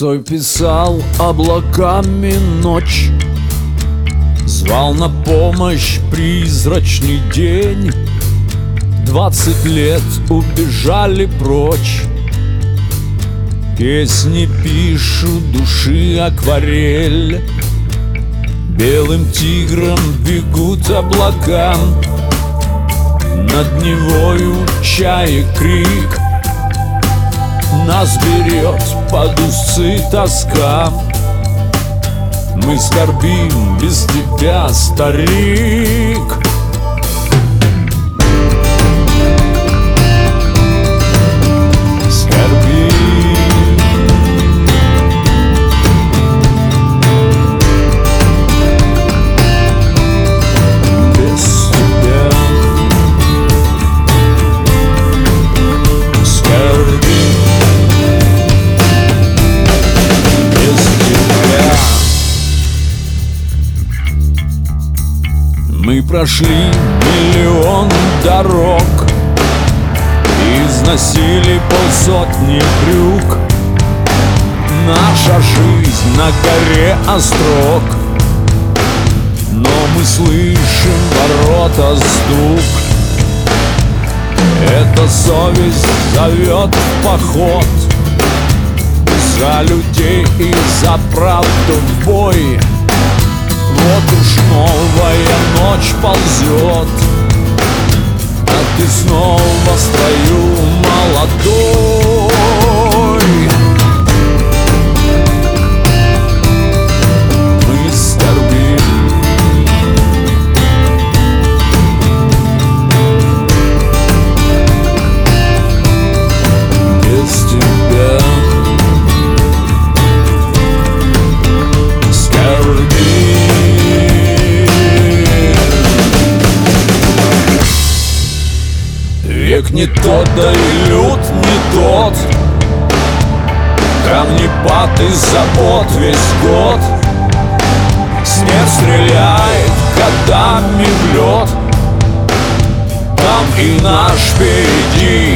Кто писал облаками ночь Звал на помощь призрачный день. Двадцать лет убежали прочь. Песни пишут души акварель. Белым тигром бегут облака. Над Невою чаек крик Нас берет под усы тоска. Мы скорбим без тебя, старик прошли миллион дорог Износили полсотни брюк. Наша жизнь на горе острог Но мы слышим ворота стук Эта совесть зовет в поход За людей и за правду в бой вот уж новая ночь ползет. А ты снова в строю молодой не тот, да и люд не тот. Камнепад и забот весь год. Смерть стреляет годами в лед. Там и наш впереди